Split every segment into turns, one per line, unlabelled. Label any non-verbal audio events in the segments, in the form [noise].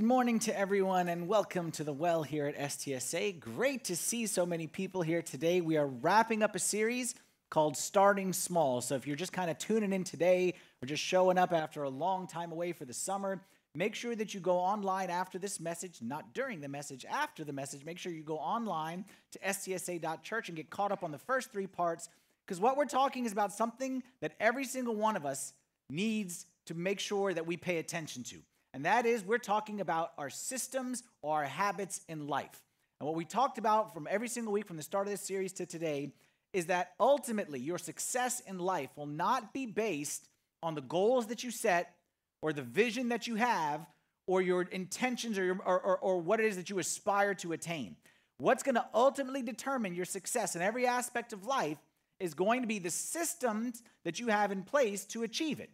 Good morning to everyone and welcome to the well here at STSA. Great to see so many people here today. We are wrapping up a series called Starting Small. So if you're just kind of tuning in today or just showing up after a long time away for the summer, make sure that you go online after this message, not during the message, after the message. Make sure you go online to stsa.church and get caught up on the first three parts because what we're talking is about something that every single one of us needs to make sure that we pay attention to. And that is, we're talking about our systems or our habits in life. And what we talked about from every single week from the start of this series to today is that ultimately your success in life will not be based on the goals that you set or the vision that you have or your intentions or, your, or, or, or what it is that you aspire to attain. What's going to ultimately determine your success in every aspect of life is going to be the systems that you have in place to achieve it.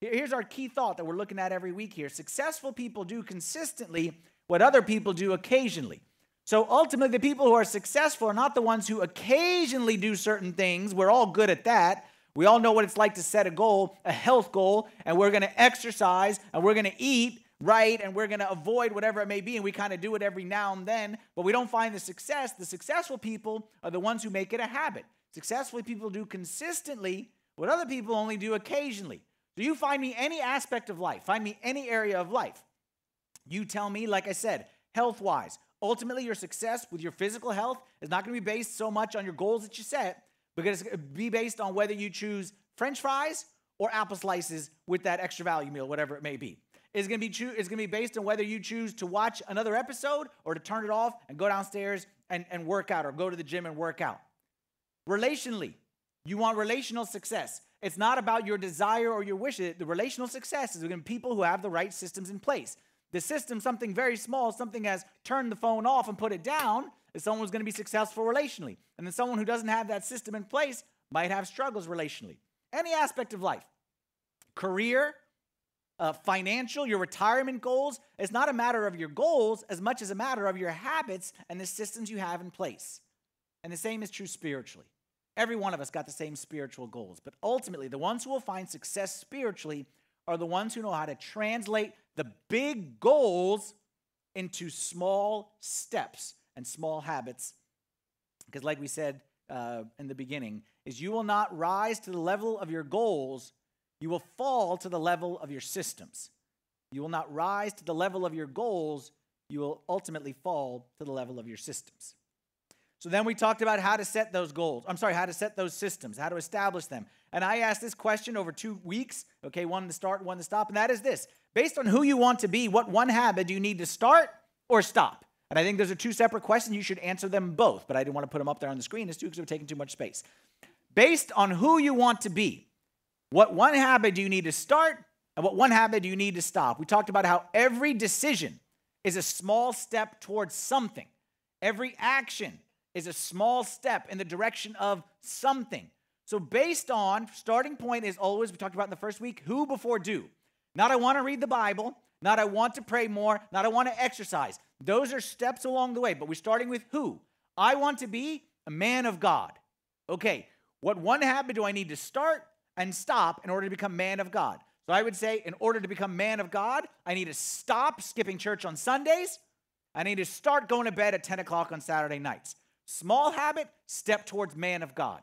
Here's our key thought that we're looking at every week here. Successful people do consistently what other people do occasionally. So ultimately, the people who are successful are not the ones who occasionally do certain things. We're all good at that. We all know what it's like to set a goal, a health goal, and we're going to exercise and we're going to eat right and we're going to avoid whatever it may be and we kind of do it every now and then, but we don't find the success. The successful people are the ones who make it a habit. Successful people do consistently what other people only do occasionally. Do you find me any aspect of life? Find me any area of life. You tell me, like I said, health wise. Ultimately, your success with your physical health is not going to be based so much on your goals that you set, because it's going to be based on whether you choose french fries or apple slices with that extra value meal, whatever it may be. It's going to be true, it's going to be based on whether you choose to watch another episode or to turn it off and go downstairs and, and work out or go to the gym and work out. Relationally, you want relational success. It's not about your desire or your wishes. The relational success is within people who have the right systems in place. The system, something very small, something as turn the phone off and put it down, is someone who's going to be successful relationally. And then someone who doesn't have that system in place might have struggles relationally. Any aspect of life, career, uh, financial, your retirement goals, it's not a matter of your goals as much as a matter of your habits and the systems you have in place. And the same is true spiritually. Every one of us got the same spiritual goals, but ultimately, the ones who will find success spiritually are the ones who know how to translate the big goals into small steps and small habits. Because, like we said uh, in the beginning, is you will not rise to the level of your goals, you will fall to the level of your systems. You will not rise to the level of your goals, you will ultimately fall to the level of your systems. So then we talked about how to set those goals. I'm sorry, how to set those systems, how to establish them. And I asked this question over two weeks, okay, one to start, one to stop, and that is this. Based on who you want to be, what one habit do you need to start or stop? And I think those are two separate questions. You should answer them both, but I didn't want to put them up there on the screen as two because would taking too much space. Based on who you want to be, what one habit do you need to start and what one habit do you need to stop? We talked about how every decision is a small step towards something. Every action is a small step in the direction of something. So, based on starting point is always, we talked about in the first week, who before do. Not I want to read the Bible, not I want to pray more, not I want to exercise. Those are steps along the way, but we're starting with who. I want to be a man of God. Okay, what one habit do I need to start and stop in order to become man of God? So I would say, in order to become man of God, I need to stop skipping church on Sundays. I need to start going to bed at 10 o'clock on Saturday nights. Small habit, step towards man of God.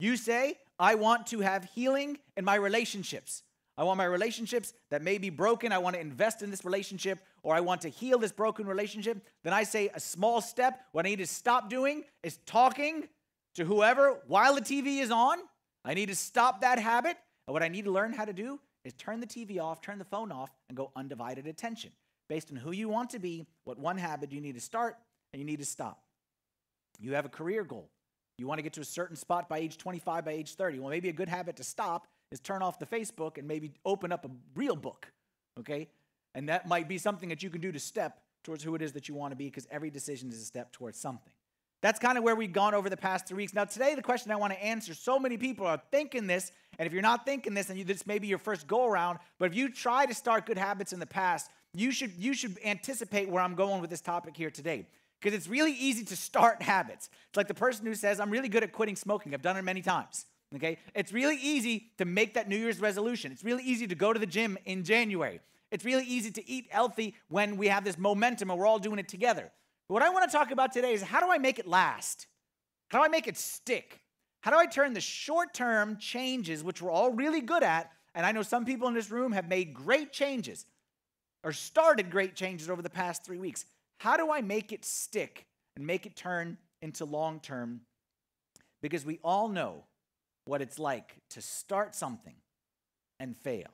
You say, I want to have healing in my relationships. I want my relationships that may be broken. I want to invest in this relationship or I want to heal this broken relationship. Then I say a small step. What I need to stop doing is talking to whoever while the TV is on. I need to stop that habit. And what I need to learn how to do is turn the TV off, turn the phone off, and go undivided attention. Based on who you want to be, what one habit you need to start and you need to stop. You have a career goal. You want to get to a certain spot by age 25, by age 30. Well, maybe a good habit to stop is turn off the Facebook and maybe open up a real book, okay? And that might be something that you can do to step towards who it is that you want to be because every decision is a step towards something. That's kind of where we've gone over the past three weeks. Now, today, the question I want to answer so many people are thinking this, and if you're not thinking this, and you, this may be your first go around, but if you try to start good habits in the past, you should, you should anticipate where I'm going with this topic here today because it's really easy to start [laughs] habits. It's like the person who says, I'm really good at quitting smoking. I've done it many times. Okay? It's really easy to make that New Year's resolution. It's really easy to go to the gym in January. It's really easy to eat healthy when we have this momentum and we're all doing it together. But what I want to talk about today is how do I make it last? How do I make it stick? How do I turn the short term changes, which we're all really good at, and I know some people in this room have made great changes or started great changes over the past three weeks. How do I make it stick and make it turn into long term? Because we all know what it's like to start something and fail,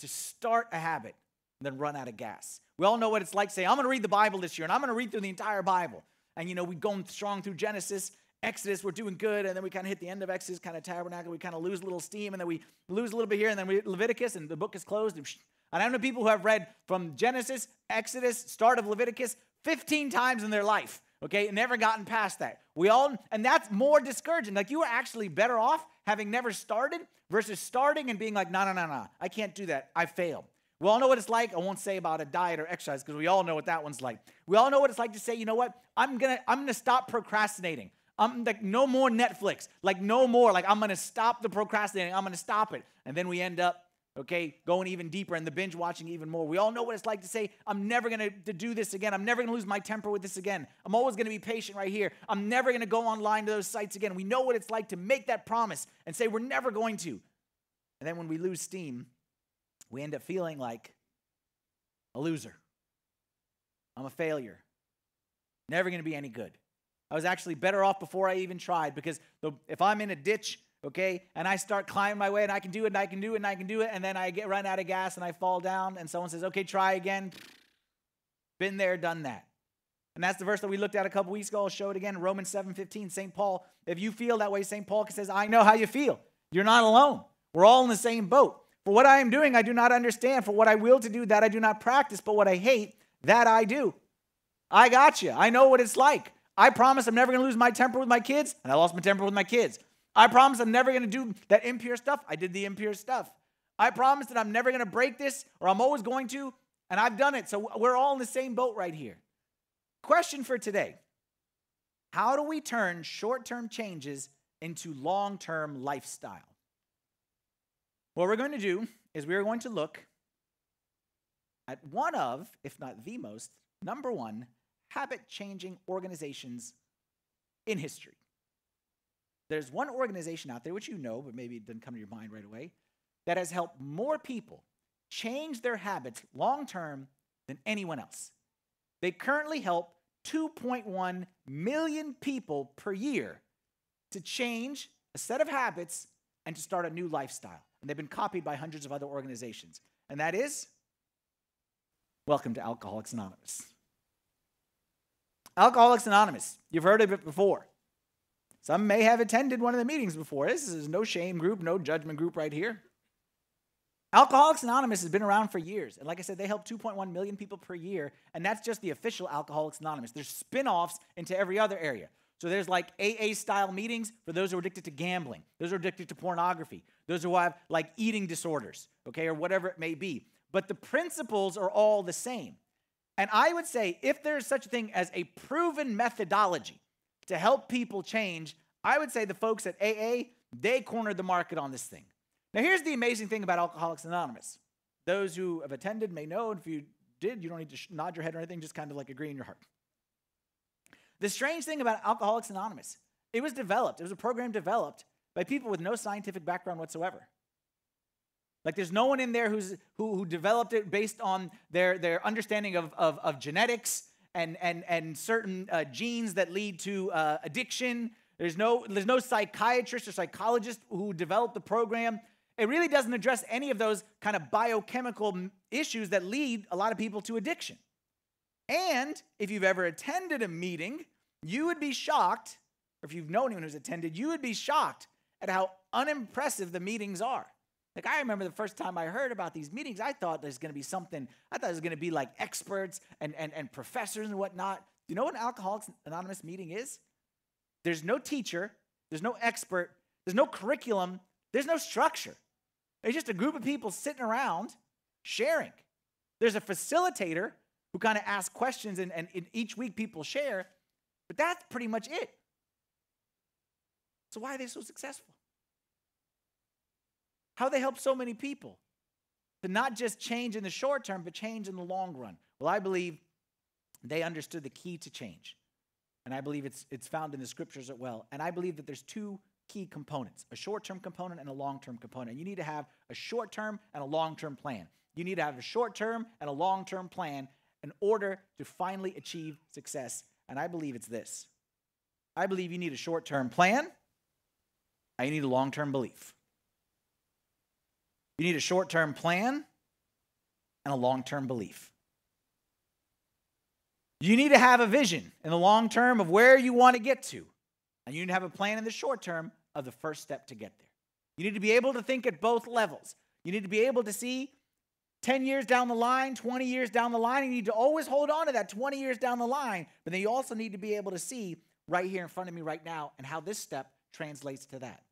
to start a habit and then run out of gas. We all know what it's like say, I'm going to read the Bible this year and I'm going to read through the entire Bible. And you know, we're going strong through Genesis, Exodus, we're doing good, and then we kind of hit the end of Exodus, kind of tabernacle, we kind of lose a little steam, and then we lose a little bit here, and then we Leviticus, and the book is closed. And I know people who have read from Genesis, Exodus, start of Leviticus 15 times in their life okay? And never gotten past that. We all and that's more discouraging. Like you are actually better off having never started versus starting and being like no no no no i can't do that. I failed. We all know what it's like. I won't say about a diet or exercise because we all know what that one's like. We all know what it's like to say you know what? I'm gonna i'm gonna stop procrastinating. I'm like no more netflix. Like no more. Like i'm gonna stop the procrastinating. I'm gonna stop it. And then we end up okay, going even deeper and the binge watching even more. We all know what it's like to say, I'm never gonna to do this again. I'm never gonna lose my temper with this again. I'm always gonna be patient right here. I'm never gonna go online to those sites again. We know what it's like to make that promise and say, we're never going to. And then when we lose steam, we end up feeling like a loser. I'm a failure. Never gonna be any good. I was actually better off before I even tried because the, if I'm in a ditch okay? And I start climbing my way and I can do it and I can do it and I can do it. And then I get run out of gas and I fall down and someone says, okay, try again. Been there, done that. And that's the verse that we looked at a couple weeks ago. I'll show it again. Romans 7 15. St. Paul, if you feel that way, St. Paul says, I know how you feel. You're not alone. We're all in the same boat. For what I am doing, I do not understand. For what I will to do, that I do not practice. But what I hate, that I do. I got you. I know what it's like. I promise I'm never going to lose my temper with my kids, and I lost my temper with my kids. I promise I'm never going to do that impure stuff. I did the impure stuff. I promise that I'm never going to break this or I'm always going to, and I've done it. So we're all in the same boat right here. Question for today How do we turn short term changes into long term lifestyle? What we're going to do is we're going to look at one of, if not the most, number one, habit changing organizations in history. There's one organization out there, which you know, but maybe it doesn't come to your mind right away, that has helped more people change their habits long term than anyone else. They currently help 2.1 million people per year to change a set of habits and to start a new lifestyle. And they've been copied by hundreds of other organizations. And that is welcome to Alcoholics Anonymous. Alcoholics Anonymous, you've heard of it before. Some may have attended one of the meetings before. This is no shame group, no judgment group right here. Alcoholics Anonymous has been around for years. And like I said, they help 2.1 million people per year. And that's just the official Alcoholics Anonymous. There's spin offs into every other area. So there's like AA style meetings for those who are addicted to gambling, those who are addicted to pornography, those who have like eating disorders, okay, or whatever it may be. But the principles are all the same. And I would say if there's such a thing as a proven methodology, to help people change, I would say the folks at AA, they cornered the market on this thing. Now, here's the amazing thing about Alcoholics Anonymous. Those who have attended may know, and if you did, you don't need to nod your head or anything, just kind of like agree in your heart. The strange thing about Alcoholics Anonymous, it was developed, it was a program developed by people with no scientific background whatsoever. Like there's no one in there who's, who, who developed it based on their, their understanding of, of, of genetics and, and, and certain uh, genes that lead to uh, addiction. There's no, there's no psychiatrist or psychologist who developed the program. It really doesn't address any of those kind of biochemical issues that lead a lot of people to addiction. And if you've ever attended a meeting, you would be shocked, or if you've known anyone who's attended, you would be shocked at how unimpressive the meetings are. Like I remember the first time I heard about these meetings, I thought there's going to be something. I thought it was going to be like experts and, and, and professors and whatnot. Do you know what an Alcoholics Anonymous meeting is? There's no teacher, there's no expert, there's no curriculum, there's no structure. It's just a group of people sitting around sharing. There's a facilitator who kind of asks questions, and, and each week people share, but that's pretty much it. So, why are they so successful? How they help so many people? to not just change in the short term, but change in the long run? Well, I believe they understood the key to change. And I believe it's, it's found in the scriptures as well. And I believe that there's two key components a short term component and a long term component. You need to have a short term and a long term plan. You need to have a short term and a long term plan in order to finally achieve success. And I believe it's this I believe you need a short term plan, you need a long term belief. You need a short term plan and a long term belief. You need to have a vision in the long term of where you want to get to. And you need to have a plan in the short term of the first step to get there. You need to be able to think at both levels. You need to be able to see 10 years down the line, 20 years down the line. You need to always hold on to that 20 years down the line. But then you also need to be able to see right here in front of me right now and how this step translates to that.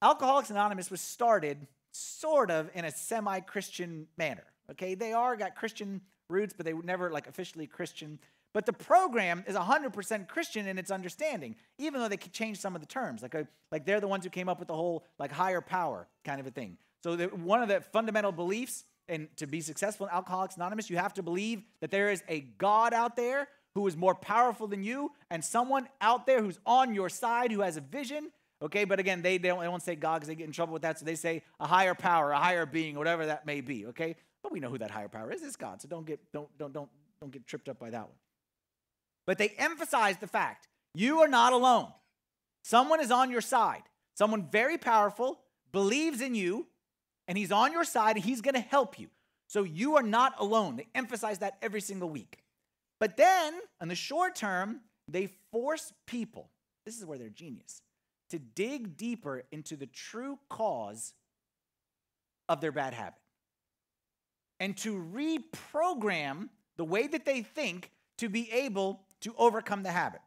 Alcoholics Anonymous was started sort of in a semi Christian manner. Okay, they are got Christian roots, but they were never like officially Christian. But the program is 100% Christian in its understanding, even though they could change some of the terms. Like, a, like they're the ones who came up with the whole like higher power kind of a thing. So the, one of the fundamental beliefs and to be successful in Alcoholics Anonymous, you have to believe that there is a God out there who is more powerful than you and someone out there who's on your side who has a vision. Okay, but again, they, they, don't, they won't say God because they get in trouble with that. So they say a higher power, a higher being, whatever that may be. Okay, but we know who that higher power is. It's God. So don't get don't don't don't don't get tripped up by that one. But they emphasize the fact you are not alone. Someone is on your side. Someone very powerful believes in you, and he's on your side, and he's going to help you. So you are not alone. They emphasize that every single week. But then, in the short term, they force people, this is where they're genius, to dig deeper into the true cause of their bad habit and to reprogram the way that they think to be able to overcome the habit.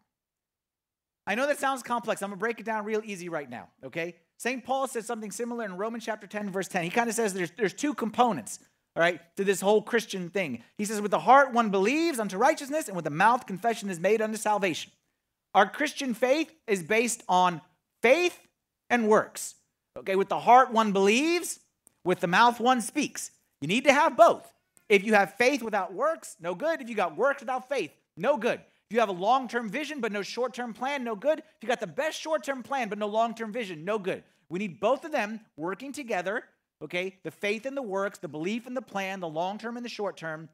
I know that sounds complex. I'm going to break it down real easy right now, okay? St. Paul says something similar in Romans chapter 10, verse 10. He kind of says there's, there's two components, all right, to this whole Christian thing. He says, with the heart one believes unto righteousness, and with the mouth confession is made unto salvation. Our Christian faith is based on faith and works. Okay, with the heart one believes, with the mouth one speaks. You need to have both. If you have faith without works, no good. If you got works without faith, no good. If you have a long term vision but no short term plan, no good. If you got the best short term plan but no long term vision, no good. We need both of them working together, okay? The faith and the works, the belief and the plan, the long term and the short term,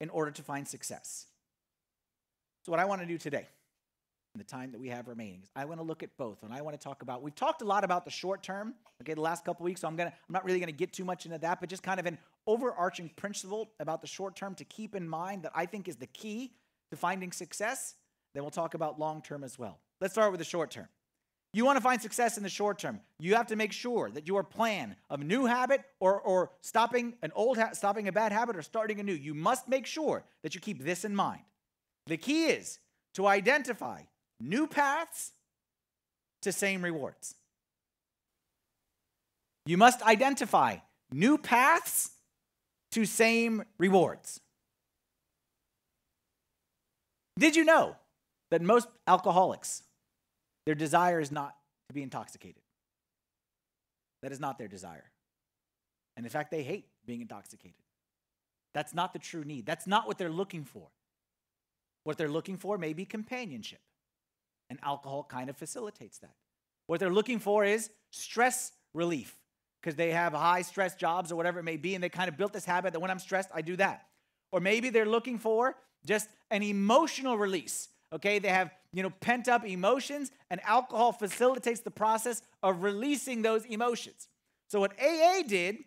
in order to find success. So, what I want to do today in the time that we have remaining. I want to look at both, and I want to talk about. We've talked a lot about the short term, okay, the last couple weeks. So I'm gonna, I'm not really gonna get too much into that, but just kind of an overarching principle about the short term to keep in mind that I think is the key to finding success. Then we'll talk about long term as well. Let's start with the short term. You want to find success in the short term. You have to make sure that your plan of new habit or, or stopping an old ha- stopping a bad habit or starting a new. You must make sure that you keep this in mind. The key is to identify new paths to same rewards. You must identify new paths to same rewards. Did you know that most alcoholics, their desire is not to be intoxicated? That is not their desire. And in fact, they hate being intoxicated. That's not the true need. That's not what they're looking for. What they're looking for may be companionship. And alcohol kind of facilitates that. What they're looking for is stress relief because they have high stress jobs or whatever it may be, and they kind of built this habit that when I'm stressed, I do that. Or maybe they're looking for just an emotional release. Okay, they have you know pent up emotions, and alcohol facilitates the process of releasing those emotions. So what AA did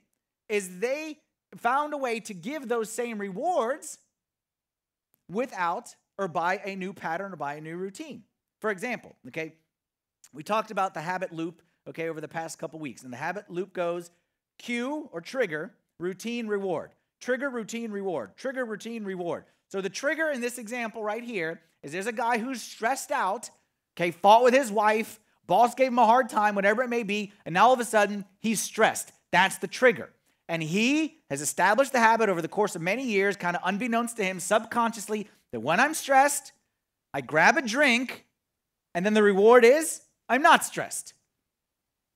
is they found a way to give those same rewards without or by a new pattern or by a new routine. For example, okay, we talked about the habit loop, okay, over the past couple weeks. And the habit loop goes cue or trigger, routine, reward. Trigger, routine, reward. Trigger, routine, reward. So the trigger in this example right here is there's a guy who's stressed out, okay, fought with his wife, boss gave him a hard time, whatever it may be, and now all of a sudden he's stressed. That's the trigger. And he has established the habit over the course of many years, kind of unbeknownst to him, subconsciously, that when I'm stressed, I grab a drink and then the reward is I'm not stressed.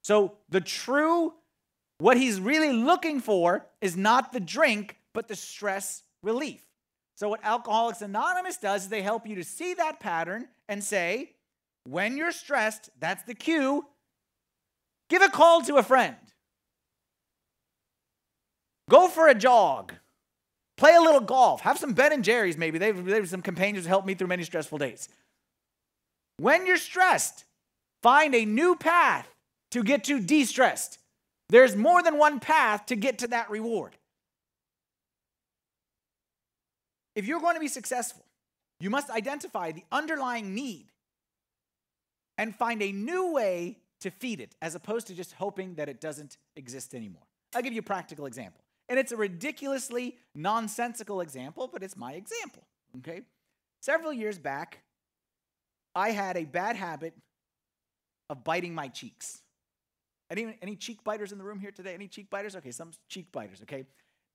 So the true what he's really looking for is not the drink, but the stress relief. So, what Alcoholics Anonymous does is they help you to see that pattern and say, when you're stressed, that's the cue, give a call to a friend. Go for a jog. Play a little golf. Have some Ben and Jerry's, maybe. They've, they've some companions to help me through many stressful days. When you're stressed, find a new path to get to de stressed. There's more than one path to get to that reward. If you're going to be successful, you must identify the underlying need and find a new way to feed it as opposed to just hoping that it doesn't exist anymore. I'll give you a practical example. And it's a ridiculously nonsensical example, but it's my example. Okay? Several years back, I had a bad habit of biting my cheeks. Any, any cheek biters in the room here today? Any cheek biters? Okay, some cheek biters, okay?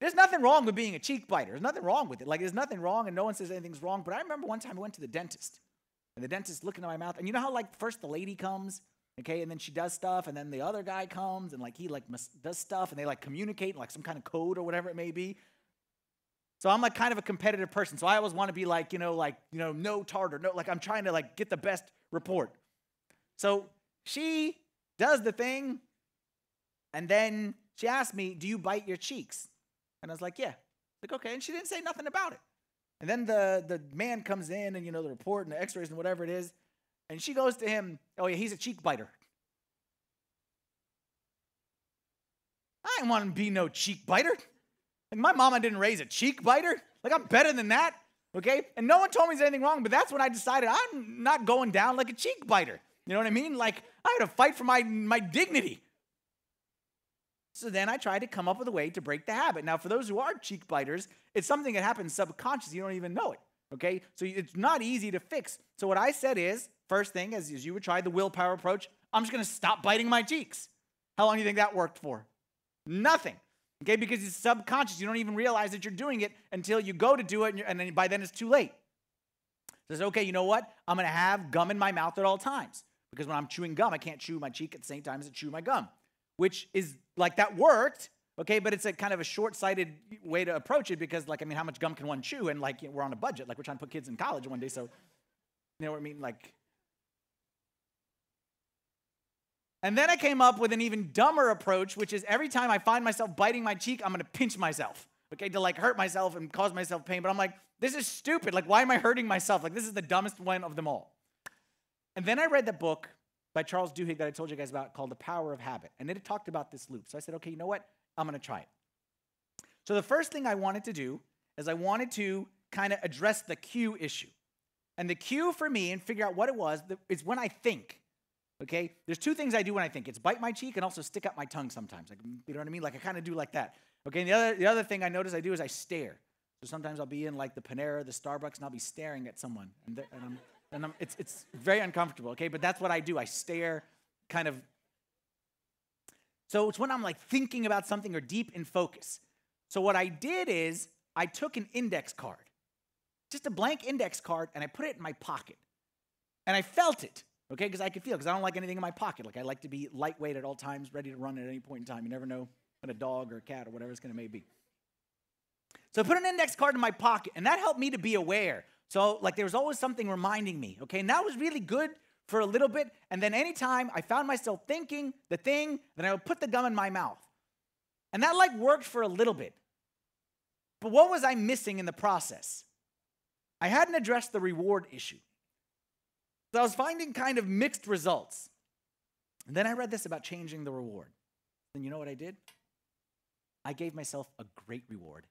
There's nothing wrong with being a cheek biter. There's nothing wrong with it. Like, there's nothing wrong, and no one says anything's wrong. But I remember one time I went to the dentist, and the dentist looking at my mouth, and you know how, like, first the lady comes, okay, and then she does stuff, and then the other guy comes, and, like, he, like, does stuff, and they, like, communicate, like, some kind of code or whatever it may be. So I'm, like, kind of a competitive person. So I always want to be, like, you know, like, you know, no tartar, no, like, I'm trying to, like, get the best report. So she does the thing, and then she asked me, Do you bite your cheeks? And I was like, Yeah. Like, okay. And she didn't say nothing about it. And then the, the man comes in and, you know, the report and the x rays and whatever it is. And she goes to him, Oh, yeah, he's a cheek biter. I didn't want to be no cheek biter. Like, my mama didn't raise a cheek biter. Like, I'm better than that. Okay? And no one told me there's anything wrong, but that's when I decided I'm not going down like a cheek biter. You know what I mean? Like, I had to fight for my, my dignity. So then I tried to come up with a way to break the habit. Now, for those who are cheek biters, it's something that happens subconsciously. You don't even know it. Okay? So it's not easy to fix. So what I said is, first thing, as, as you would try the willpower approach, I'm just to stop biting my cheeks. How long do you think that worked for? Nothing. Okay? Because it's subconscious. You don't even realize that you're doing it until you go to do it, and, and then by then it's too late. Says, okay, you know what? I'm to have gum in my mouth at all times. Because when I'm chewing gum, I can't chew my cheek at the same time as I chew my gum which is like that worked, okay, but it's a kind of a short sighted way to approach it because, like, I mean, how much gum can one chew? And, like, we're on a budget. Like, we're trying to put kids in college one day, so, you know what I mean? Like, and then I came up with an even dumber approach, which is every time I find myself biting my cheek, I'm gonna pinch myself, okay, to like hurt myself and cause myself pain. But I'm like, this is stupid. Like, why am I hurting myself? Like, this is the dumbest one of them all. And then I read the book by Charles Duhigg that I told you guys about called The Power of Habit. And it talked about this loop. So I said, okay, you know what? I'm to try it. So the first thing I wanted to do is I wanted to kind of address the cue issue. And the cue for me and figure out what it was is when I think. Okay? There's two things I do when I think. It's bite my cheek and also stick up my tongue sometimes. Like, you know what I mean? Like I kind of do like that. Okay, and the other, the other thing I notice I do is I stare. So sometimes I'll be in like the Panera, the Starbucks, and I'll be staring at someone. And, and I'm and I'm, it's, it's very uncomfortable, okay? But that's what I do. I stare kind of. So it's when I'm like thinking about something or deep in focus. So what I did is I took an index card, just a blank index card, and I put it in my pocket. And I felt it, okay? Because I could feel, because I don't like anything in my pocket. Like I like to be lightweight at all times, ready to run at any point in time. You never know when a dog or a cat or whatever it's going to may be. So I put an index card in my pocket, and that helped me to be aware so, like, there was always something reminding me, okay? And that was really good for a little bit. And then anytime I found myself thinking the thing, then I would put the gum in my mouth. And that, like, worked for a little bit. But what was I missing in the process? I hadn't addressed the reward issue. So I was finding kind of mixed results. And then I read this about changing the reward. And you know what I did? I gave myself a great reward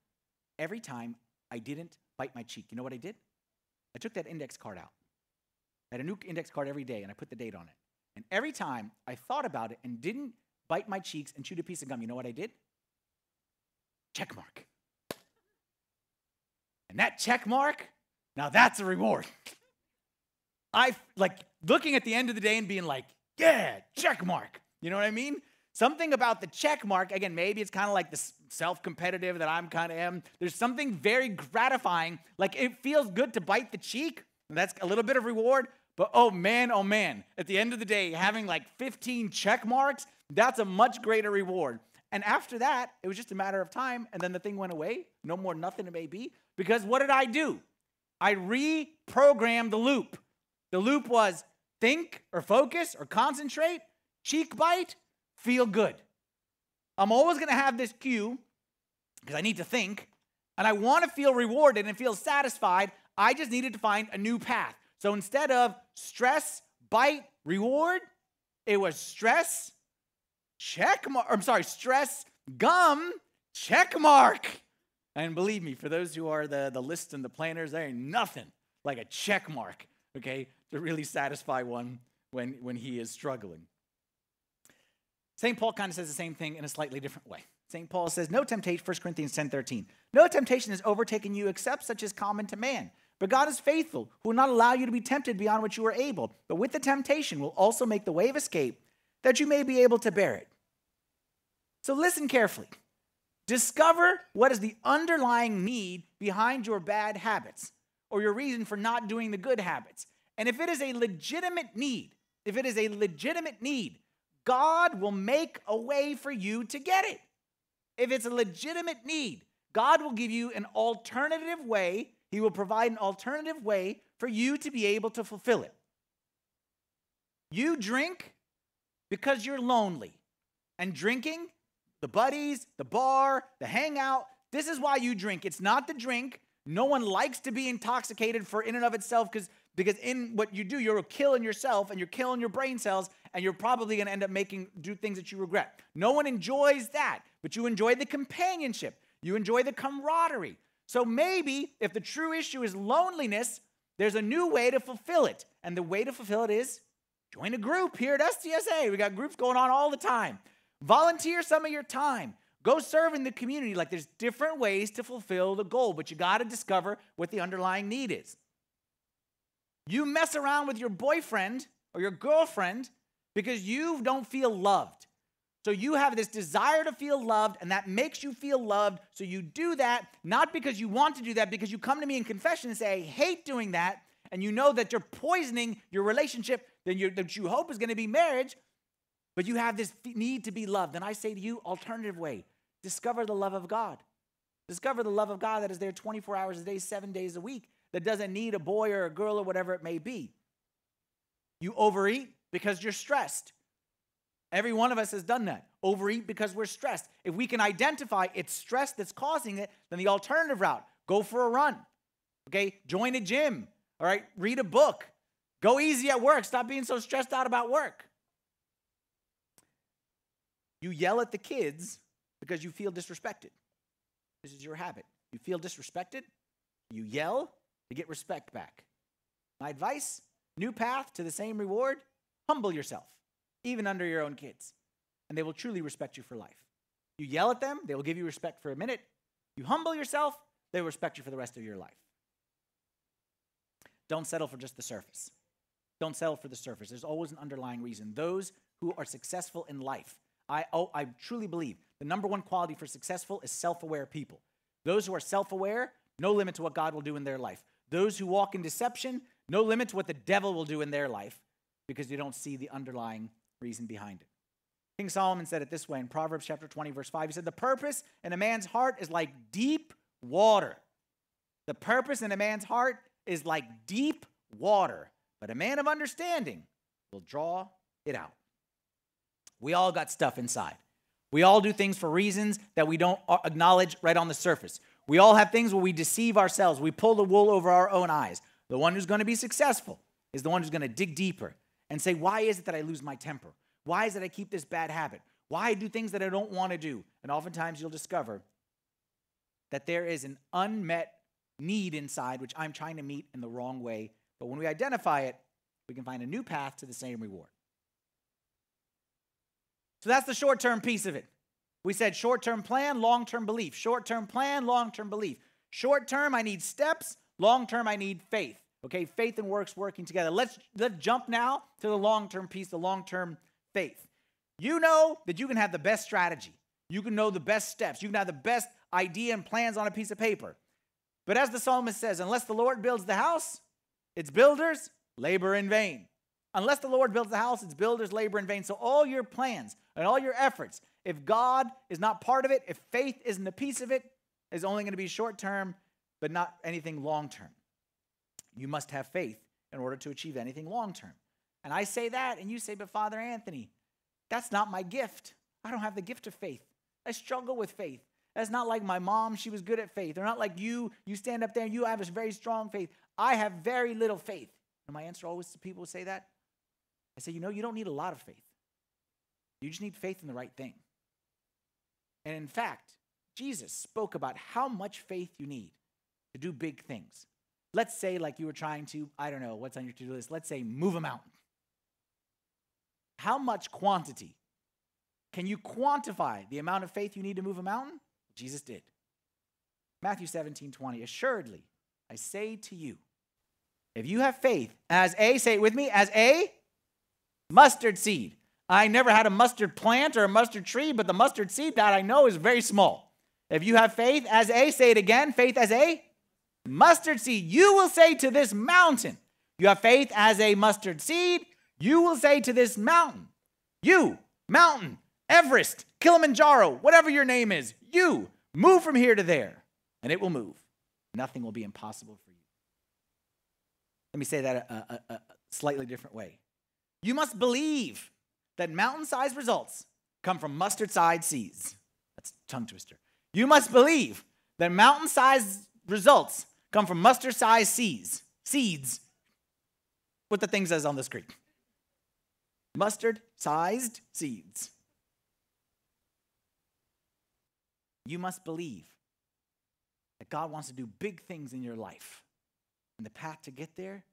every time I didn't bite my cheek. You know what I did? I took that index card out. I had a new index card every day and I put the date on it. And every time I thought about it and didn't bite my cheeks and chewed a piece of gum, you know what I did? Check mark. And that check mark, now that's a reward. [laughs] I like looking at the end of the day and being like, yeah, check mark. You know what I mean? Something about the check mark, again, maybe it's kind of like the self competitive that I'm kind of am. There's something very gratifying. Like it feels good to bite the cheek. And that's a little bit of reward. But oh man, oh man, at the end of the day, having like 15 check marks, that's a much greater reward. And after that, it was just a matter of time. And then the thing went away. No more nothing it may be. Because what did I do? I reprogrammed the loop. The loop was think or focus or concentrate, cheek bite, feel good. I'm always going to have this cue because I need to think and I want to feel rewarded and feel satisfied. I just needed to find a new path. So instead of stress, bite, reward, it was stress, check mark. I'm sorry, stress, gum, check mark. And believe me, for those who are the, the lists and the planners, there ain't nothing like a check mark, okay, to really satisfy one when, when he is struggling. St. Paul kind of says the same thing in a slightly different way. St. Paul says, No temptation, 1 Corinthians 10 13. No temptation has overtaken you except such as common to man. But God is faithful, who will not allow you to be tempted beyond what you are able, but with the temptation will also make the way of escape that you may be able to bear it. So listen carefully. Discover what is the underlying need behind your bad habits or your reason for not doing the good habits. And if it is a legitimate need, if it is a legitimate need, God will make a way for you to get it. If it's a legitimate need, God will give you an alternative way. He will provide an alternative way for you to be able to fulfill it. You drink because you're lonely. And drinking, the buddies, the bar, the hangout, this is why you drink. It's not the drink. No one likes to be intoxicated for in and of itself because because in what you do, you're killing yourself and you're killing your brain cells and you're probably going to end up making do things that you regret. No one enjoys that, but you enjoy the companionship. You enjoy the camaraderie. So maybe if the true issue is loneliness, there's a new way to fulfill it. And the way to fulfill it is join a group here at STSA. We got groups going on all the time. Volunteer some of your time. Go serve in the community. Like there's different ways to fulfill the goal, but you got to discover what the underlying need is. You mess around with your boyfriend or your girlfriend because you don't feel loved. So you have this desire to feel loved, and that makes you feel loved. So you do that, not because you want to do that, because you come to me in confession and say, I hate doing that. And you know that you're poisoning your relationship that you, that you hope is going to be marriage, but you have this need to be loved. And I say to you, alternative way discover the love of God. Discover the love of God that is there 24 hours a day, seven days a week, that doesn't need a boy or a girl or whatever it may be. You overeat because you're stressed. Every one of us has done that. Overeat because we're stressed. If we can identify it's stress that's causing it, then the alternative route go for a run. Okay, join a gym. All right, read a book. Go easy at work. Stop being so stressed out about work. You yell at the kids because you feel disrespected. This is your habit. You feel disrespected, you yell to get respect back. My advice new path to the same reward humble yourself, even under your own kids, and they will truly respect you for life. You yell at them, they will give you respect for a minute. You humble yourself, they will respect you for the rest of your life. Don't settle for just the surface. Don't settle for the surface. There's always an underlying reason. Those who are successful in life, I, oh, I truly believe the number one quality for successful is self aware people. Those who are self aware, no limit to what God will do in their life. Those who walk in deception, no limit to what the devil will do in their life because you don't see the underlying reason behind it. King Solomon said it this way in Proverbs chapter 20, verse 5. He said, The purpose in a man's heart is like deep water. The purpose in a man's heart is like deep water, but a man of understanding will draw it out. We all got stuff inside. We all do things for reasons that we don't acknowledge right on the surface. We all have things where we deceive ourselves. We pull the wool over our own eyes. The one who's going to be successful is the one who's going to dig deeper and say, Why is it that I lose my temper? Why is it I keep this bad habit? Why I do things that I don't want to do? And oftentimes you'll discover that there is an unmet need inside, which I'm trying to meet in the wrong way. But when we identify it, we can find a new path to the same reward. So that's the short term piece of it. We said short term plan, long term belief. Short term plan, long term belief. Short term, I need steps. Long term, I need faith. Okay, faith and works working together. Let's let's jump now to the long term piece, the long term faith. You know that you can have the best strategy. You can know the best steps. You can have the best idea and plans on a piece of paper. But as the psalmist says, unless the Lord builds the house, its builders labor in vain. Unless the Lord builds the house, its builders labor in vain. So all your plans and all your efforts If God is not part of it, if faith isn't a piece of it, it's only going to be short term, but not anything long term. You must have faith in order to achieve anything long term. And I say that, and you say, but Father Anthony, that's not my gift. I don't have the gift of faith. I struggle with faith. That's not like my mom, she was good at faith. Or not like you, you stand up there and you have a very strong faith. I have very little faith. And my answer always to people who say that, I say, you know, you don't need a lot of faith. You just need faith in the right thing. And in fact, Jesus spoke about how much faith you need to do big things. Let's say, like you were trying to, I don't know, what's on your to do list? Let's say, move a mountain. How much quantity? Can you quantify the amount of faith you need to move a mountain? Jesus did. Matthew 17, 20. Assuredly, I say to you, if you have faith as a, say it with me, as a mustard seed. I never had a mustard plant or a mustard tree, but the mustard seed that I know is very small. If you have faith as a, say it again, faith as a mustard seed, you will say to this mountain, you have faith as a mustard seed, you will say to this mountain, you, mountain, Everest, Kilimanjaro, whatever your name is, you move from here to there, and it will move. Nothing will be impossible for you. Let me say that a, a, a slightly different way. You must believe that mountain sized results come from mustard sized seeds. That's a tongue twister. You must believe that mountain sized results come from mustard sized seeds. Seeds. What the thing says on the screen. Mustard sized seeds. You must believe that God wants to do big things in your life. And the path to get there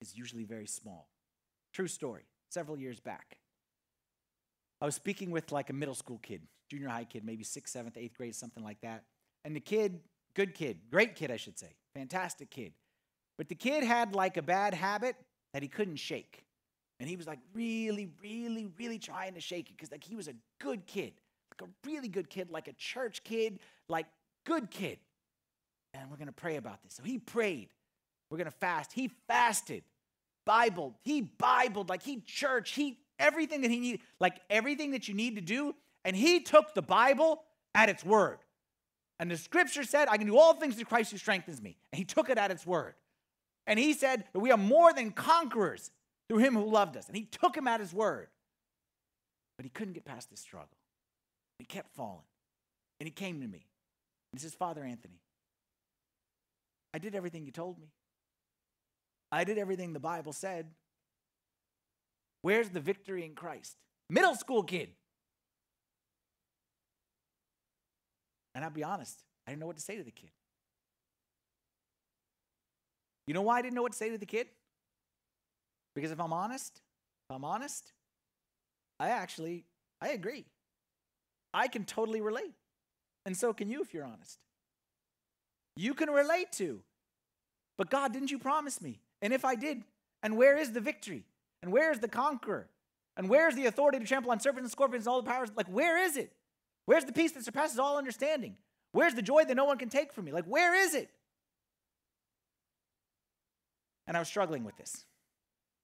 is usually very small. True story, several years back. I was speaking with like a middle school kid, junior high kid, maybe sixth, seventh, eighth grade, something like that. And the kid, good kid, great kid, I should say, fantastic kid. But the kid had like a bad habit that he couldn't shake. And he was like really, really, really trying to shake it because like he was a good kid, like a really good kid, like a church kid, like good kid. And we're gonna pray about this. So he prayed. We're gonna fast. He fasted. Bible. He Bibled, like he church, he everything that he needed, like everything that you need to do. And he took the Bible at its word. And the scripture said, I can do all things through Christ who strengthens me. And he took it at its word. And he said that we are more than conquerors through him who loved us. And he took him at his word. But he couldn't get past this struggle. He kept falling. And he came to me. And he says, Father Anthony, I did everything you told me. I did everything the Bible said. Where's the victory in Christ? Middle school kid. And I'll be honest, I didn't know what to say to the kid. You know why I didn't know what to say to the kid? Because if I'm honest, if I'm honest, I actually I agree. I can totally relate. And so can you if you're honest. You can relate to. But God, didn't you promise me? And if I did, and where is the victory? And where is the conqueror? And where's the authority to trample on serpents and scorpions and all the powers? Like, where is it? Where's the peace that surpasses all understanding? Where's the joy that no one can take from me? Like, where is it? And I was struggling with this.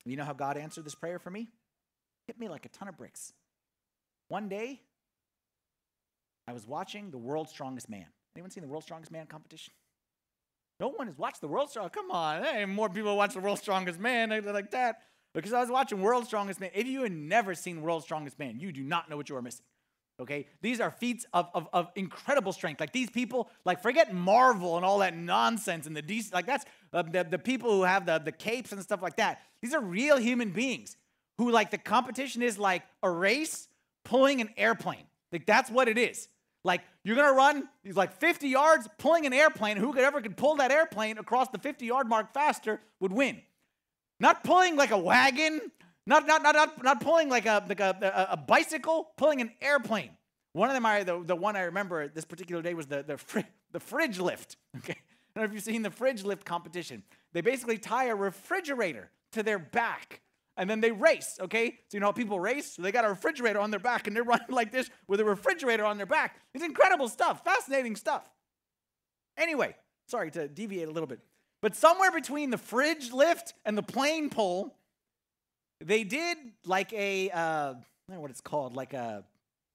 You know how God answered this prayer for me? Hit me like a ton of bricks. One day, I was watching The World's Strongest Man. Anyone seen The World's Strongest Man competition? No one has watched The World's Strongest. Come on, hey, more people watch The World's Strongest Man like that. Because I was watching World's Strongest Man. If you have never seen World's Strongest Man, you do not know what you are missing. Okay, these are feats of, of, of incredible strength. Like these people, like forget Marvel and all that nonsense and the DC, like that's uh, the, the people who have the, the capes and stuff like that. These are real human beings who like the competition is like a race pulling an airplane. Like that's what it is. Like you're gonna run these like 50 yards pulling an airplane. Who could ever could pull that airplane across the 50 yard mark faster would win. Not pulling like a wagon, not not not not, not pulling like a like a, a, bicycle, pulling an airplane. One of them, I the, the one I remember this particular day was the the, fr- the fridge lift. [laughs] Okay, I don't know if you've seen the fridge lift competition. They basically tie a refrigerator to their back and then they race, okay? So you know how people race? So they got a refrigerator on their back and they're [laughs] running like this with a refrigerator on their back. It's incredible stuff, fascinating stuff. Anyway, sorry to deviate a little bit. But somewhere between the fridge lift and the plane pole, they did like a, uh, I don't know what it's called, like a,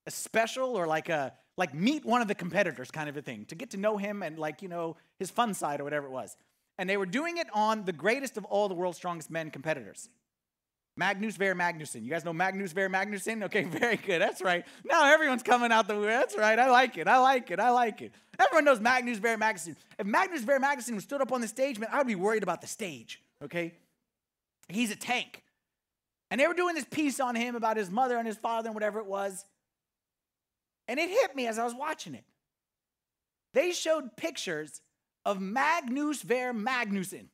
a special or like a like meet one of the competitors kind of a thing to get to know him and like you know his fun side or whatever it was. And they were doing it on the greatest of all the world's strongest men competitors Magnus Ver Magnusson. You guys know Magnus Ver Magnusson? Okay, [laughs] very good. That's right. Now everyone's coming out the way. That's right. I like it. I like it. I like it. Everyone knows Magnus Ver Magnusson. If Magnus Ver Magnusson stood up on the stage, man, I would be worried about the stage. Okay, he's a tank. And they were doing this piece on him about his mother and his father and whatever it was. And it hit me as I was watching it. They showed pictures of Magnus Ver Magnusson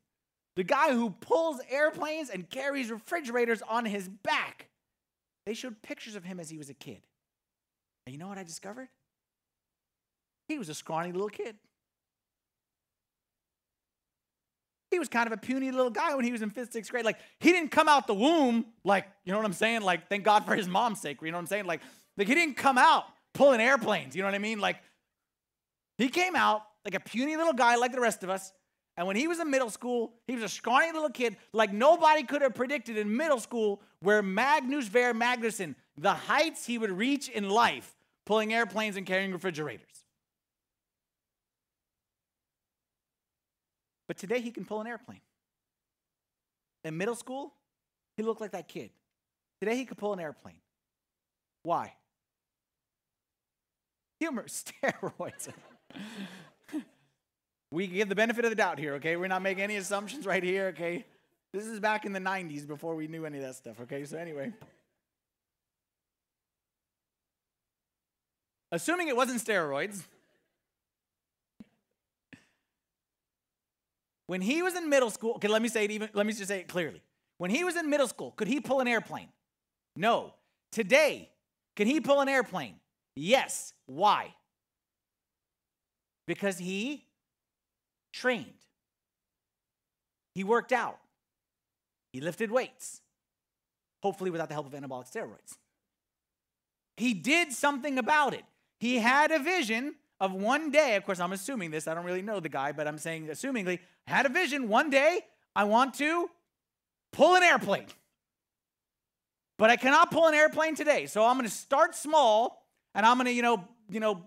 the guy who pulls airplanes and carries refrigerators on his back. They showed pictures of him as he was a kid. And you know what I discovered? He was a scrawny little kid. He was kind of a puny little guy when he was in fifth, sixth grade. Like, he didn't come out the womb, like, you know what I'm saying? Like, thank God for his mom's sake. You know what I'm saying? Like, like he didn't come out pulling airplanes. You know what I mean? Like, he came out like a puny little guy like the rest of us, and when he was in middle school, he was a scrawny little kid, like nobody could have predicted in middle school, where Magnus Ver Magnusson, the heights he would reach in life, pulling airplanes and carrying refrigerators. But today he can pull an airplane. In middle school, he looked like that kid. Today he could pull an airplane. Why? Humor, [laughs] steroids. We give the benefit of the doubt here, okay? We're not making any assumptions right here, okay? This is back in the 90s before we knew any of that stuff, okay? So, anyway. Assuming it wasn't steroids, when he was in middle school, okay, let me say it even, let me just say it clearly. When he was in middle school, could he pull an airplane? No. Today, can he pull an airplane? Yes. Why? Because he trained. He worked out. He lifted weights, hopefully without the help of anabolic steroids. He did something about it. He had a vision of one day, of course, I'm assuming this, I don't really know the guy, but I'm saying, assumingly, had a vision one day, I want to pull an airplane. But I cannot pull an airplane today. So I'm going to start small and I'm going to, you know, you know,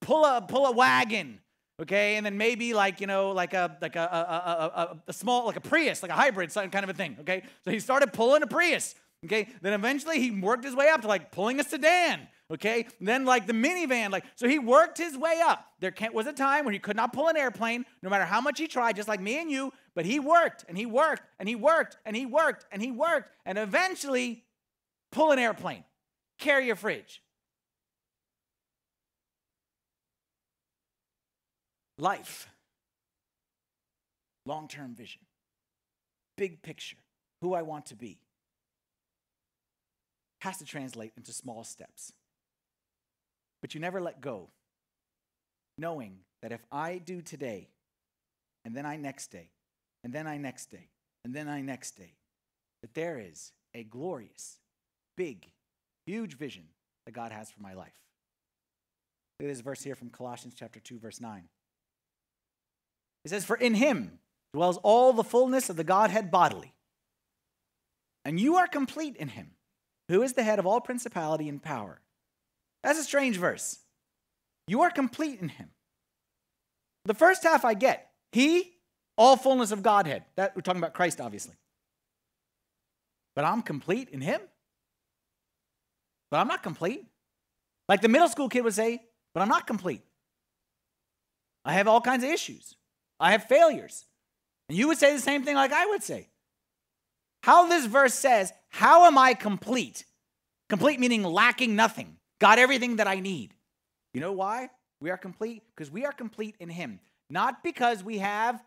pull a pull a wagon okay? And then maybe like you know like a like a, a, a, a, small like a prius like a hybrid kind of a thing okay? So he started pulling a prius okay? Then eventually he worked his way up to like pulling a sedan okay? Then like the minivan like so he worked his way up. There was a time when he could not pull an airplane no matter how much he tried just like me and you but he worked and he worked and he worked and he worked and he worked and eventually pull an airplane carry a fridge Life, long term vision, big picture, who I want to be, has to translate into small steps. But you never let go, knowing that if I do today, and then I next day, and then I next day, and then I next day, that there is a glorious, big, huge vision that God has for my life. Look at this verse here from Colossians chapter 2, verse 9. It says, For in him dwells all the fullness of the Godhead bodily. And you are complete in him, who is the head of all principality and power. That's a strange verse. You are complete in him. The first half I get. He, all fullness of Godhead. That we're talking about Christ, obviously. But I'm complete in him. But I'm not complete. Like the middle school kid would say, but I'm not complete. I have all kinds of issues. I have failures. And you would say the same thing like I would say. How this verse says, How am I complete? Complete meaning lacking nothing, got everything that I need. You know why we are complete? Because we are complete in Him. Not because we have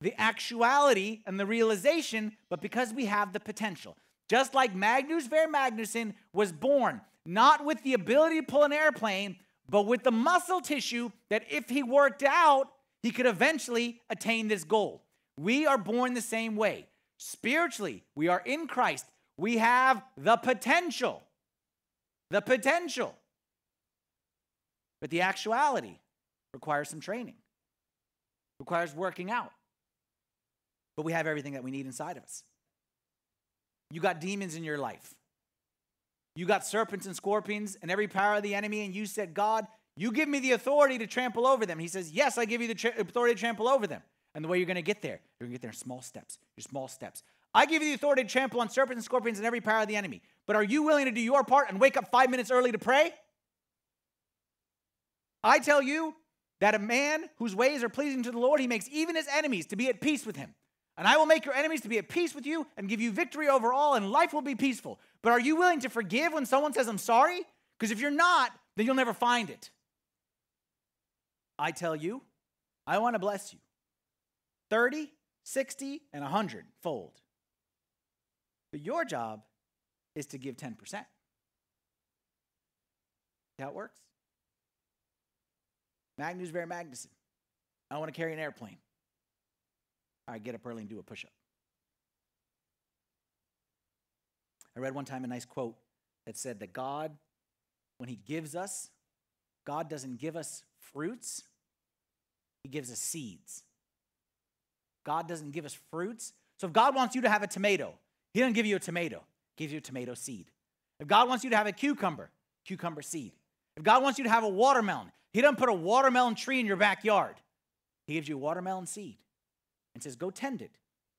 the actuality and the realization, but because we have the potential. Just like Magnus Ver Magnusson was born not with the ability to pull an airplane, but with the muscle tissue that if he worked out, he could eventually attain this goal. We are born the same way. Spiritually, we are in Christ. We have the potential. The potential. But the actuality requires some training, requires working out. But we have everything that we need inside of us. You got demons in your life. You got serpents and scorpions and every power of the enemy, and you said, God, you give me the authority to trample over them. He says, Yes, I give you the tra- authority to trample over them. And the way you're going to get there, you're going to get there in small steps. Your small steps. I give you the authority to trample on serpents and scorpions and every power of the enemy. But are you willing to do your part and wake up five minutes early to pray? I tell you that a man whose ways are pleasing to the Lord, he makes even his enemies to be at peace with him. And I will make your enemies to be at peace with you and give you victory over all, and life will be peaceful. But are you willing to forgive when someone says, I'm sorry? Because if you're not, then you'll never find it. I tell you, I want to bless you 30, 60, and 100 fold. But your job is to give 10%. How it works? Magnus Ver Magnusson. I want to carry an airplane. All right, get up early and do a push up. I read one time a nice quote that said that God, when He gives us, God doesn't give us fruits, He gives us seeds. God doesn't give us fruits. So if God wants you to have a tomato, He doesn't give you a tomato, He gives you a tomato seed. If God wants you to have a cucumber, cucumber seed. If God wants you to have a watermelon, He doesn't put a watermelon tree in your backyard. He gives you a watermelon seed and says, Go tend it,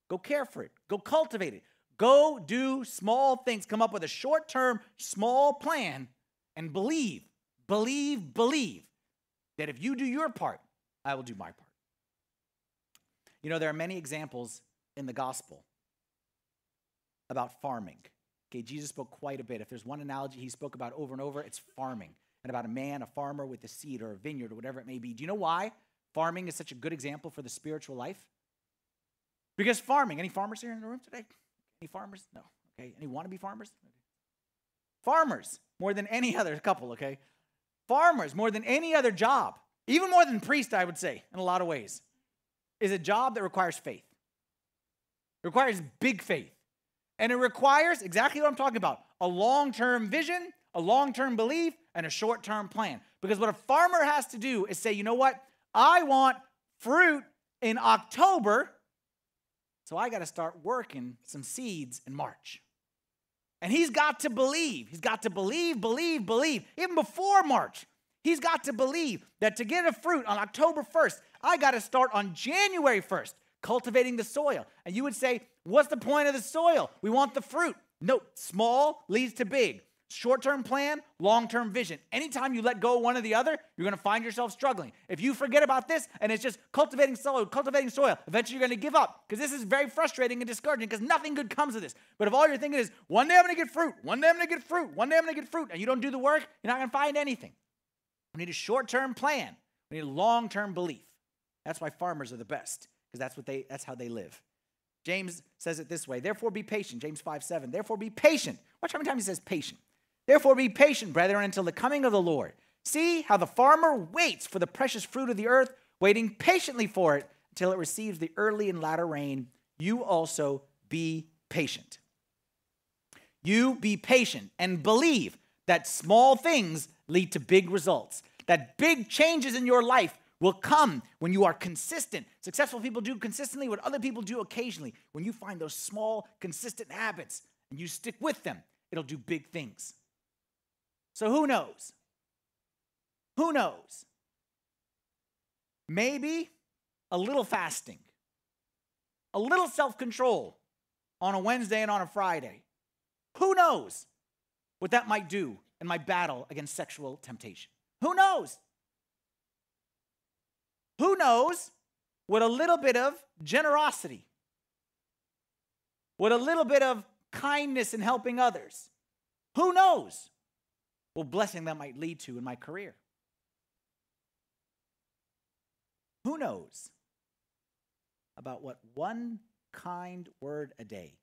go care for it, go cultivate it, go do small things, come up with a short term, small plan, and believe, believe, believe that if you do your part, I will do my part. You know, there are many examples in the gospel about farming. Okay, Jesus spoke quite a bit. If there's one analogy he spoke about over and over, it's farming and about a man, a farmer with a seed or a vineyard or whatever it may be. Do you know why farming is such a good example for the spiritual life? Because farming, any farmers here in the room today? Any farmers? No. Okay. Any wannabe farmers? Farmers, more than any [laughs] other couple, okay? Farmers, more than any other job, even more than priest, I would say, in a lot of ways, is a job that requires faith. It requires big faith. And it requires exactly what I'm talking about a long term vision, a long term belief, and a short term plan. Because what a farmer has to do is say, you know what? I want fruit in October, so I got to start working some seeds in March. And he's got to believe. He's got to believe, believe, believe. Even before March, he's got to believe that to get a fruit on October 1st, I got to start on January 1st cultivating the soil. And you would say, What's the point of the soil? We want the fruit. No, small leads to big. Short term plan, long term vision. Anytime you let go one or the other, you're going to find yourself struggling. If you forget about this and it's just cultivating soil, cultivating soil, eventually you're going to give up because this is very frustrating and discouraging because nothing good comes of this. But if all you're thinking is, one day I'm going to get fruit, one day I'm going to get fruit, one day I'm going to get fruit, and you don't do the work, you're not going to find anything. We need a short term plan, we need a long term belief. That's why farmers are the best because that's what they that's how they live. James says it this way, therefore be patient, James 5 7. Therefore be patient. Watch how many times he says patient. Therefore be patient, brethren, until the coming of the Lord. See how the farmer waits for the precious fruit of the earth, waiting patiently for it until it receives the early and latter rain. You also be patient. You be patient and believe that small things lead to big results, that big changes in your life will come when you are consistent. Successful people do consistently what other people do occasionally. When you find those small, consistent habits and you stick with them, it'll do big things. So who knows? Who knows? Maybe a little fasting, a little self control on a Wednesday and on a Friday. Who knows what that might do in my battle against sexual temptation? Who knows? Who knows what a little bit of generosity, what a little bit of kindness in helping others, who knows what blessing that might lead to in my career? Who knows about what one kind word a day,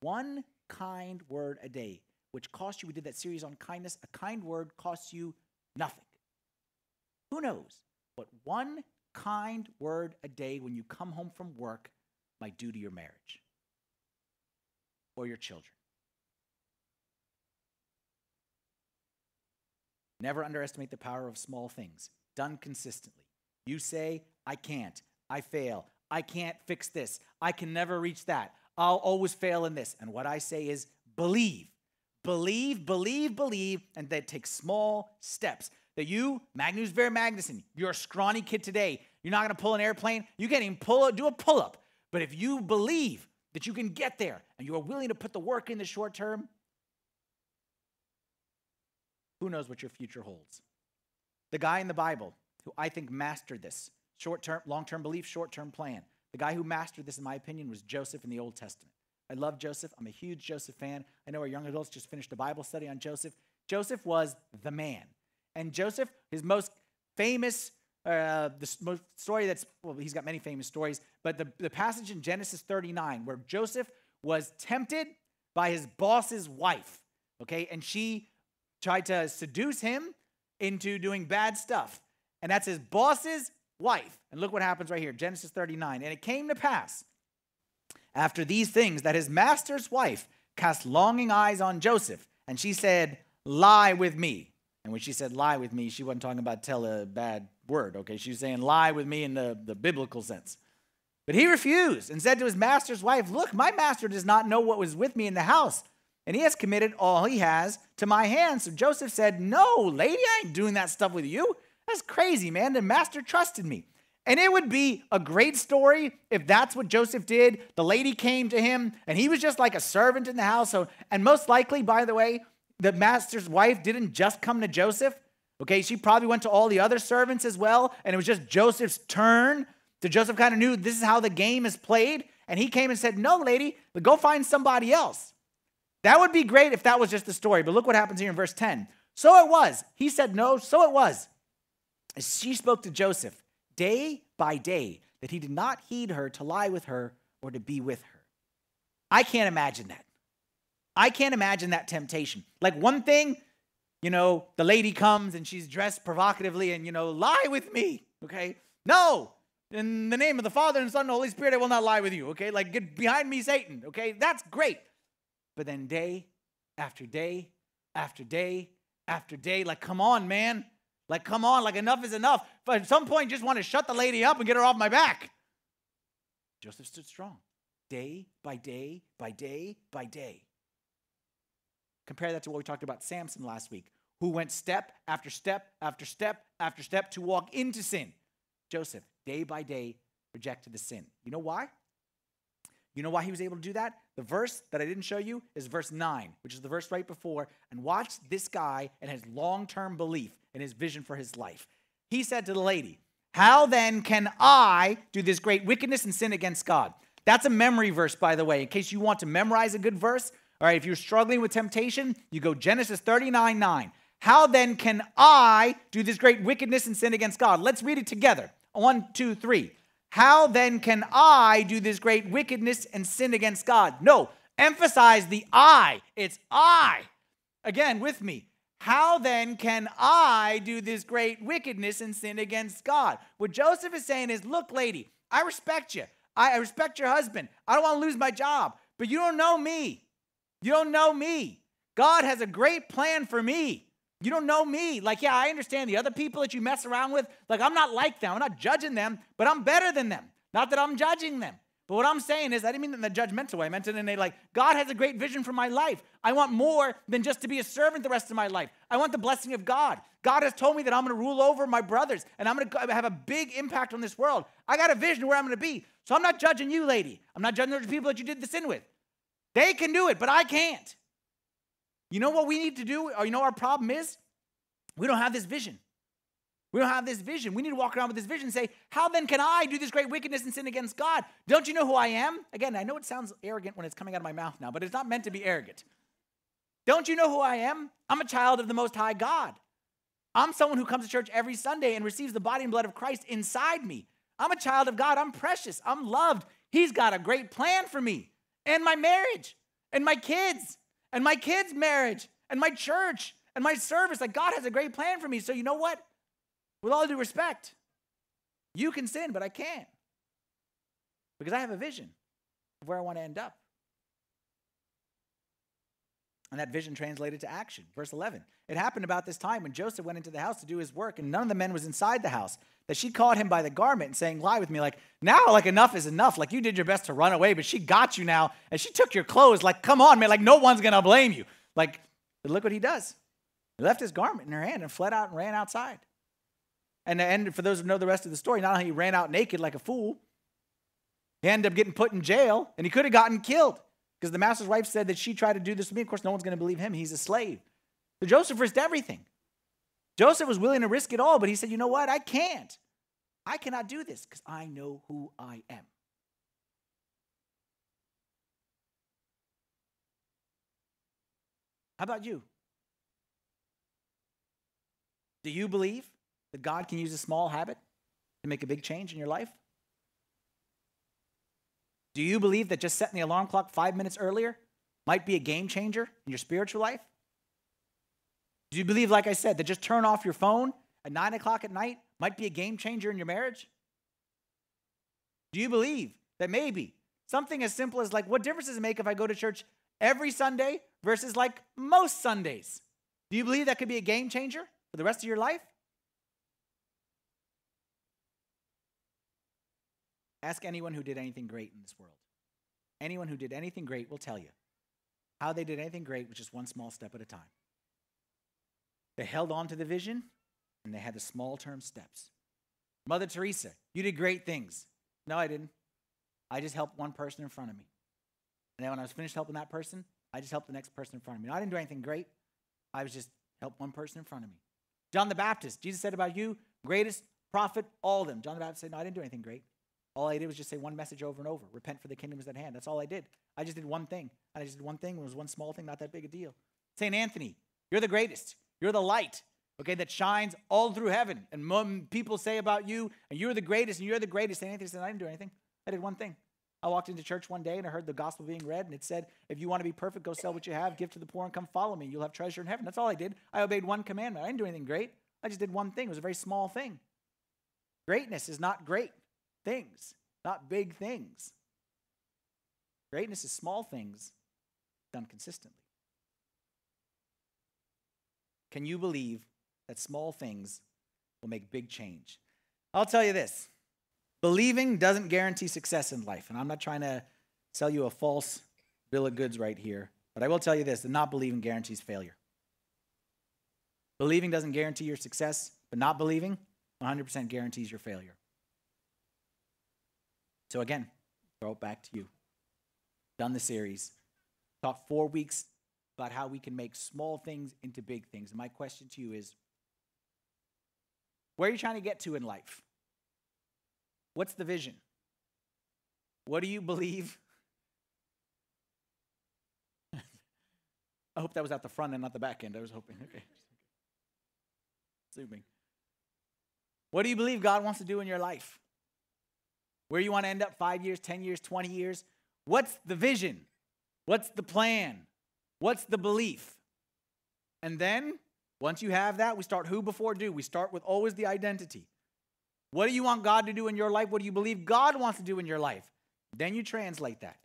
one kind word a day, which costs you, we did that series on kindness, a kind word costs you nothing. Who knows what one kind word a day when you come home from work might do to your marriage or your children. Never underestimate the power of small things done consistently. You say, I can't, I fail, I can't fix this, I can never reach that, I'll always fail in this. And what I say is, believe, believe, believe, believe, and that take small steps. That you, Magnus Ver Magnusson, you're a scrawny kid today. You're not gonna pull an airplane. You can't even pull do a pull-up. But if you believe that you can get there and you are willing to put the work in the short term, who knows what your future holds? The guy in the Bible who I think mastered this short term, long term belief, short term plan. The guy who mastered this, in my opinion, was Joseph in the Old Testament. I love Joseph. I'm a huge Joseph fan. I know our young adults just finished a Bible study on Joseph. Joseph was the man. And Joseph, his most famous uh, the story that's, well, he's got many famous stories, but the, the passage in Genesis 39 where Joseph was tempted by his boss's wife, okay? And she tried to seduce him into doing bad stuff. And that's his boss's wife. And look what happens right here Genesis 39. And it came to pass after these things that his master's wife cast longing eyes on Joseph, and she said, Lie with me. And when she said lie with me, she wasn't talking about tell a bad word, okay? She was saying lie with me in the, the biblical sense. But he refused and said to his master's wife, Look, my master does not know what was with me in the house, and he has committed all he has to my hands. So Joseph said, No, lady, I ain't doing that stuff with you. That's crazy, man. The master trusted me. And it would be a great story if that's what Joseph did. The lady came to him, and he was just like a servant in the house. So, and most likely, by the way, the master's wife didn't just come to Joseph. Okay, she probably went to all the other servants as well, and it was just Joseph's turn. So Joseph kind of knew this is how the game is played. And he came and said, No, lady, go find somebody else. That would be great if that was just the story. But look what happens here in verse 10. So it was. He said, No, so it was. As she spoke to Joseph day by day that he did not heed her to lie with her or to be with her. I can't imagine that. I can't imagine that temptation. Like one thing, you know, the lady comes and she's dressed provocatively and, you know, lie with me, okay? No, in the name of the Father and Son and Holy Spirit, I will not lie with you, okay? Like, get behind me, Satan, okay? That's great. But then day after day after day after day, like, come on, man. Like, come on, like, enough is enough. But at some point, just want to shut the lady up and get her off my back. Joseph stood strong day by day by day by day. Compare that to what we talked about Samson last week, who went step after step after step after step to walk into sin. Joseph, day by day, rejected the sin. You know why? You know why he was able to do that? The verse that I didn't show you is verse 9, which is the verse right before. And watch this guy and his long term belief and his vision for his life. He said to the lady, How then can I do this great wickedness and sin against God? That's a memory verse, by the way, in case you want to memorize a good verse. All right, if you're struggling with temptation, you go Genesis 39 9. How then can I do this great wickedness and sin against God? Let's read it together. One, two, three. How then can I do this great wickedness and sin against God? No, emphasize the I. It's I. Again, with me. How then can I do this great wickedness and sin against God? What Joseph is saying is, look, lady, I respect you. I respect your husband. I don't want to lose my job, but you don't know me. You don't know me. God has a great plan for me. You don't know me. Like, yeah, I understand the other people that you mess around with. Like, I'm not like them. I'm not judging them, but I'm better than them. Not that I'm judging them. But what I'm saying is, I didn't mean it in the judgmental way. I meant it in a like, God has a great vision for my life. I want more than just to be a servant the rest of my life. I want the blessing of God. God has told me that I'm going to rule over my brothers and I'm going to have a big impact on this world. I got a vision where I'm going to be. So I'm not judging you, lady. I'm not judging the people that you did the sin with. They can do it, but I can't. You know what we need to do? Or you know our problem is? We don't have this vision. We don't have this vision. We need to walk around with this vision and say, How then can I do this great wickedness and sin against God? Don't you know who I am? Again, I know it sounds arrogant when it's coming out of my mouth now, but it's not meant to be arrogant. Don't you know who I am? I'm a child of the Most High God. I'm someone who comes to church every Sunday and receives the body and blood of Christ inside me. I'm a child of God. I'm precious. I'm loved. He's got a great plan for me and my marriage and my kids and my kids' marriage and my church and my service. Like God has a great plan for me. So you know what? With all due respect, you can sin, but I can't. Because I have a vision of where I want to end up. And that vision translated to action. Verse 11. It happened about this time when Joseph went into the house to do his work, and none of the men was inside the house, that she caught him by the garment and saying, Lie with me. Like, now, like, enough is enough. Like, you did your best to run away, but she got you now, and she took your clothes. Like, come on, man. Like, no one's going to blame you. Like, look what he does. He left his garment in her hand and fled out and ran outside. And, and for those who know the rest of the story, not only he ran out naked like a fool, he ended up getting put in jail and he could have gotten killed because the master's wife said that she tried to do this to me. Of course, no one's going to believe him. He's a slave. So Joseph risked everything. Joseph was willing to risk it all, but he said, You know what? I can't. I cannot do this because I know who I am. How about you? Do you believe that God can use a small habit to make a big change in your life? Do you believe that just setting the alarm clock five minutes earlier might be a game changer in your spiritual life? Do you believe, like I said, that just turn off your phone at nine o'clock at night might be a game changer in your marriage? Do you believe that maybe something as simple as like, what difference does it make if I go to church every Sunday versus like most Sundays? Do you believe that could be a game changer for the rest of your life? Ask anyone who did anything great in this world. Anyone who did anything great will tell you how they did anything great with just one small step at a time. They held on to the vision and they had the small term steps. Mother Teresa, you did great things. No, I didn't. I just helped one person in front of me. And then when I was finished helping that person, I just helped the next person in front of me. No, I didn't do anything great. I was just helped one person in front of me. John the Baptist, Jesus said about you, greatest prophet, all of them. John the Baptist said, No, I didn't do anything great. All I did was just say one message over and over repent for the kingdom is at hand. That's all I did. I just did one thing. And I just did one thing. It was one small thing, not that big a deal. St. Anthony, you're the greatest. You're the light, okay, that shines all through heaven. And people say about you, and you're the greatest, and you're the greatest. St. Anthony said, I didn't do anything. I did one thing. I walked into church one day and I heard the gospel being read, and it said, If you want to be perfect, go sell what you have, give to the poor, and come follow me. You'll have treasure in heaven. That's all I did. I obeyed one commandment. I didn't do anything great. I just did one thing. It was a very small thing. Greatness is not great things not big things. Greatness is small things done consistently. Can you believe that small things will make big change? I'll tell you this believing doesn't guarantee success in life. And I'm not trying to sell you a false bill of goods right here, but I will tell you this that not believing guarantees failure. Believing doesn't guarantee your success, but not believing 100% guarantees your failure. So again, throw it back to you. Done the series. Talked four weeks about how we can make small things into big things. And my question to you is where are you trying to get to in life? What's the vision? What do you believe? [laughs] I hope that was at the front and not the back end. I was hoping. Okay. Zooming. What do you believe God wants to do in your life? Where you want to end up five years, 10 years, 20 years. What's the vision? What's the plan? What's the belief? And then, once you have that, we start who before do. We start with always the identity. What do you want God to do in your life? What do you believe God wants to do in your life? Then you translate that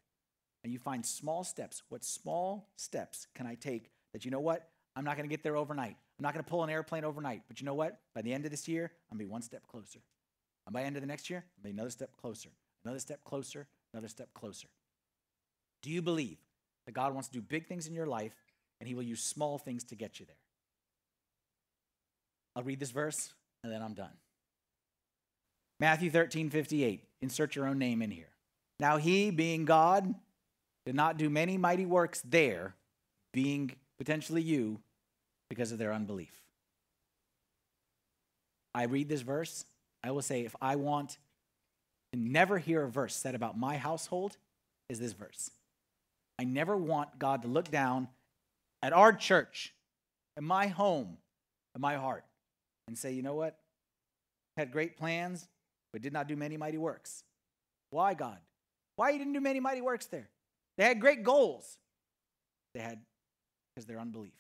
and you find small steps. What small steps can I take that you know what? I'm not going to get there overnight. I'm not going to pull an airplane overnight. But you know what? By the end of this year, I'm going to be one step closer. And by the end of the next year, be another step closer, another step closer, another step closer. Do you believe that God wants to do big things in your life and he will use small things to get you there? I'll read this verse and then I'm done. Matthew 13, 58. Insert your own name in here. Now he, being God, did not do many mighty works there, being potentially you, because of their unbelief. I read this verse I will say, if I want to never hear a verse said about my household, is this verse. I never want God to look down at our church, at my home, at my heart, and say, you know what? Had great plans, but did not do many mighty works. Why, God? Why you didn't do many mighty works there? They had great goals. They had because their unbelief.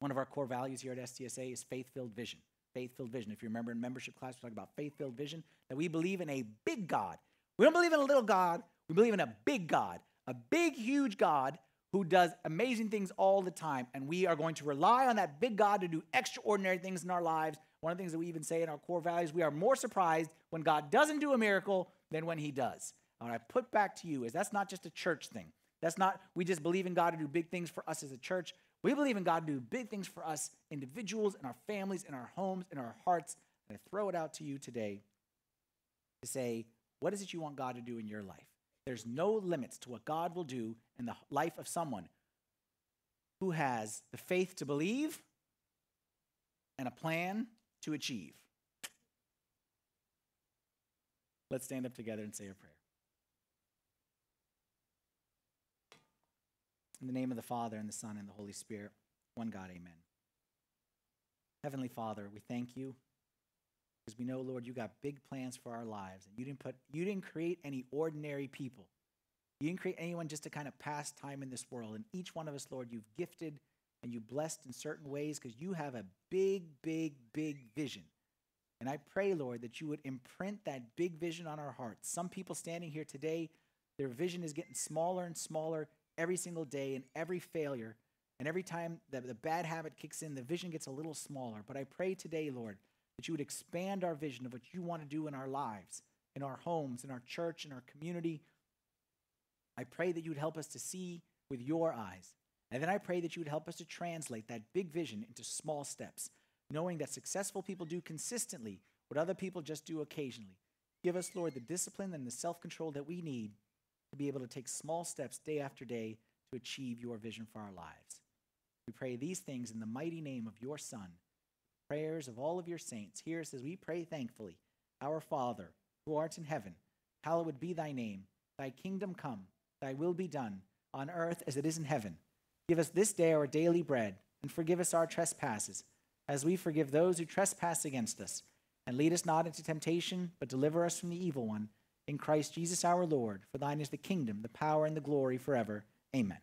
One of our core values here at STSA is faith filled vision faith filled vision. If you remember in membership class, we talked about faith filled vision, that we believe in a big God. We don't believe in a little God, we believe in a big God, a big, huge God who does amazing things all the time. And we are going to rely on that big God to do extraordinary things in our lives. One of the things that we even say in our core values, we are more surprised when God doesn't do a miracle than when he does. And what I put back to you is that's not just a church thing. That's not, we just believe in God to do big things for us as a church. We believe in God to do big things for us, individuals, in our families, in our homes, in our hearts. And I throw it out to you today to say, what is it you want God to do in your life? There's no limits to what God will do in the life of someone who has the faith to believe and a plan to achieve. Let's stand up together and say a prayer. In the name of the Father, and the Son, and the Holy Spirit, one God, amen. Heavenly Father, we thank you because we know, Lord, you got big plans for our lives. And you didn't put you didn't create any ordinary people. You didn't create anyone just to kind of pass time in this world. And each one of us, Lord, you've gifted and you blessed in certain ways because you have a big, big, big vision. And I pray, Lord, that you would imprint that big vision on our hearts. Some people standing here today, their vision is getting smaller and smaller every single day, and every failure, and every time that the bad habit kicks in, the vision gets a little smaller. But I pray today, Lord, that you would expand our vision of what you want to do in our lives, in our homes, in our church, in our community. I pray that you would help us to see with your eyes. And then I pray that you would help us to translate that big vision into small steps, knowing that successful people do consistently what other people just do occasionally. Give us, Lord, the discipline and the self control that we need to be able to take small steps day after day to achieve your vision for our lives. We pray these things in the mighty name of your Son. Prayers of all of your saints. Here it says, We pray thankfully, Our Father, who art in heaven, hallowed be thy name. Thy kingdom come, thy will be done, on earth as it is in heaven. Give us this day our daily bread, and forgive us our trespasses, as we forgive those who trespass against us. And lead us not into temptation, but deliver us from the evil one in Christ Jesus our Lord. For thine is the kingdom, the power, and the glory forever. Amen.